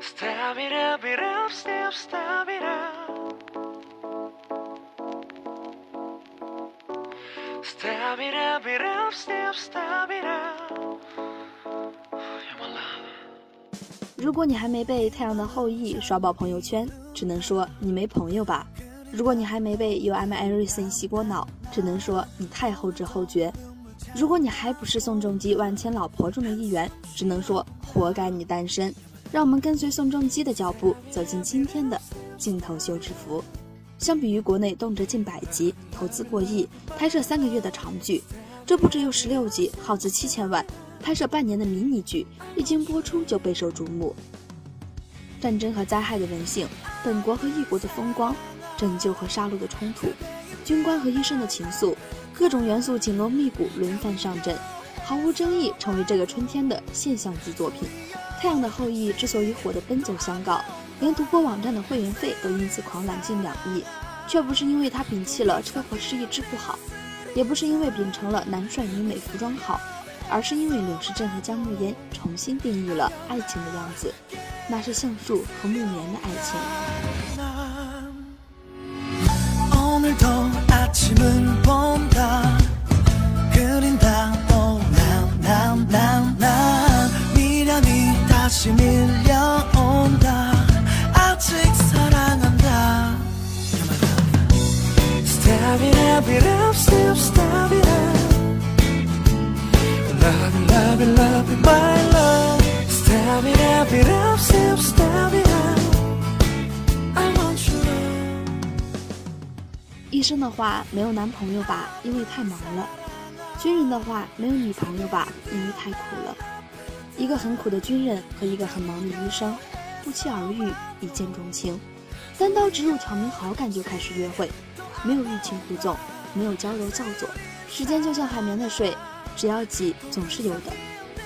Stop it up, it up, stop, stop it up. Stop it up, it up, stop, stop it up. You're my love. 如果你还没被《太阳的后裔》刷爆朋友圈，只能说你没朋友吧；如果你还没被《You Am Everything》洗过脑，只能说你太后知后觉；如果你还不是宋仲基万千老婆中的一员，只能说活该你单身。让我们跟随宋仲基的脚步，走进今天的镜头秀制服。相比于国内动辄近百集、投资过亿、拍摄三个月的长剧，这部只有十六集、耗资七千万、拍摄半年的迷你剧，一经播出就备受瞩目。战争和灾害的人性，本国和异国的风光，拯救和杀戮的冲突，军官和医生的情愫，各种元素紧锣密鼓轮番上阵，毫无争议成为这个春天的现象级作品。《太阳的后裔》之所以火得奔走相告，连独播网站的会员费都因此狂揽近两亿，却不是因为他摒弃了车祸失忆治不好，也不是因为秉承了男帅女美服装好，而是因为柳时镇和姜暮烟重新定义了爱情的样子，那是橡树和木棉的爱情。Be loving my love. Stop it up, it up, stop, stop it up. I want you love. 医生的话没有男朋友吧，因为太忙了；军人的话没有女朋友吧，因为太苦了。一个很苦的军人和一个很忙的医生，不期而遇，一见钟情，单刀直入，挑明好感就开始约会，没有欲擒故纵，没有娇柔造作，时间就像海绵的水，只要挤总是有的，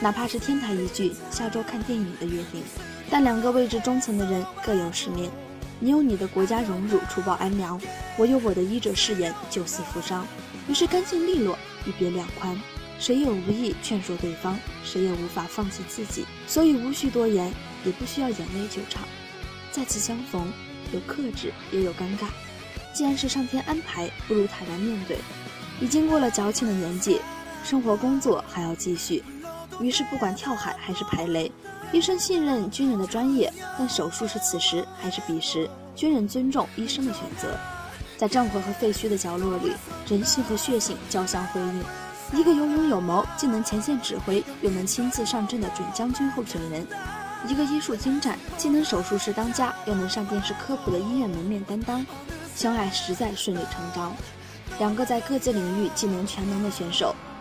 哪怕是天台一句下周看电影的约定，但两个位置中层的人各有使命。你有你的国家荣辱，除暴安良；我有我的医者誓言，救死扶伤。于是干净利落，一别两宽。谁也无意劝说对方，谁也无法放弃自己，所以无需多言，也不需要眼泪救场。再次相逢，有克制，也有尴尬。既然是上天安排，不如坦然面对。已经过了矫情的年纪，生活工作还要继续。于是不管跳海还是排雷，医生信任军人的专业，但手术是此时还是彼时，军人尊重医生的选择。在战火和废墟的角落里，人性和血性交相辉映。一个有勇有谋，既能前线指挥，又能亲自上阵的准将军候选人；一个医术精湛，既能手术室当家，又能上电视科普的医院门面担当。相爱实在顺理成章。两个在各自领域技能全能的选手，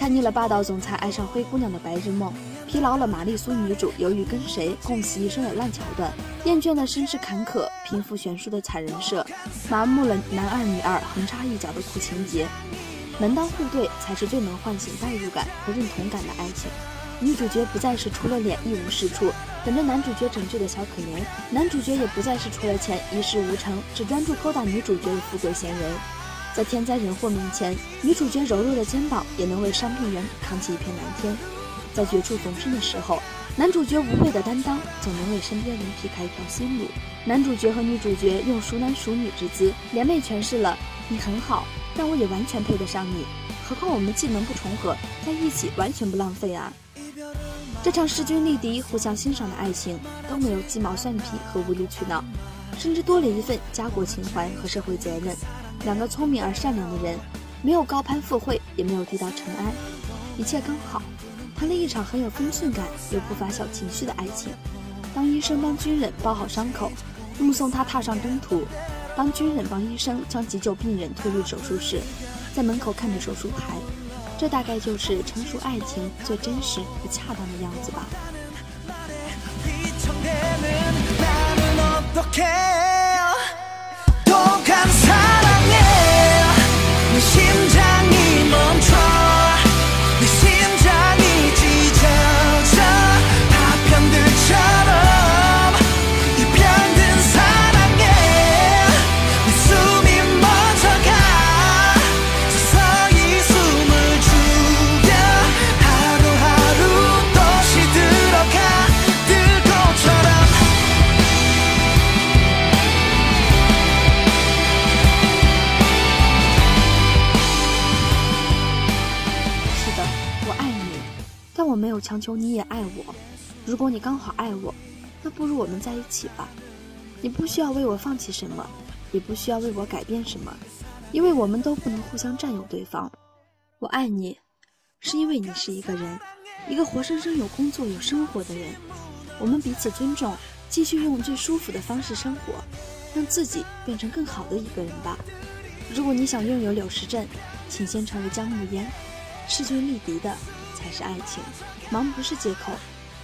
看腻了霸道总裁爱上灰姑娘的白日梦，疲劳了玛丽苏女主犹豫跟谁共死一生的烂桥段，厌倦了身世坎坷、贫富悬殊的惨人设，麻木了男二女二横插一脚的苦情节，门当户对才是最能唤醒代入感和认同感的爱情。女主角不再是除了脸一无是处，等着男主角拯救的小可怜，男主角也不再是除了钱一事无成，只专注勾搭女主角的富贵闲人。在天灾人祸面前，女主角柔弱的肩膀也能为伤病人扛起一片蓝天；在绝处逢生的时候，男主角无畏的担当总能为身边人劈开一条新路。男主角和女主角用熟男熟女之姿联袂诠释了“你很好，但我也完全配得上你”。何况我们技能不重合，在一起完全不浪费啊！这场势均力敌、互相欣赏的爱情都没有鸡毛蒜皮和无理取闹，甚至多了一份家国情怀和社会责任。两个聪明而善良的人，没有高攀附会，也没有低到尘埃，一切刚好，谈了一场很有分寸感又不乏小情绪的爱情。当医生帮军人包好伤口，目送他踏上征途；当军人帮医生将急救病人推入手术室，在门口看着手术台，这大概就是成熟爱情最真实和恰当的样子吧。心强求你也爱我。如果你刚好爱我，那不如我们在一起吧。你不需要为我放弃什么，也不需要为我改变什么，因为我们都不能互相占有对方。我爱你，是因为你是一个人，一个活生生有工作有生活的人。我们彼此尊重，继续用最舒服的方式生活，让自己变成更好的一个人吧。如果你想拥有柳石镇，请先成为姜暮烟。势均力敌的才是爱情，忙不是借口。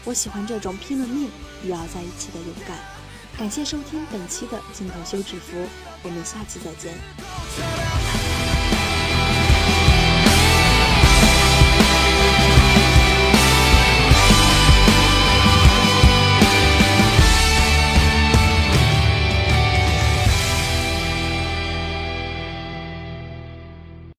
我喜欢这种拼了命也要在一起的勇敢。感谢收听本期的镜头休止符，我们下期再见。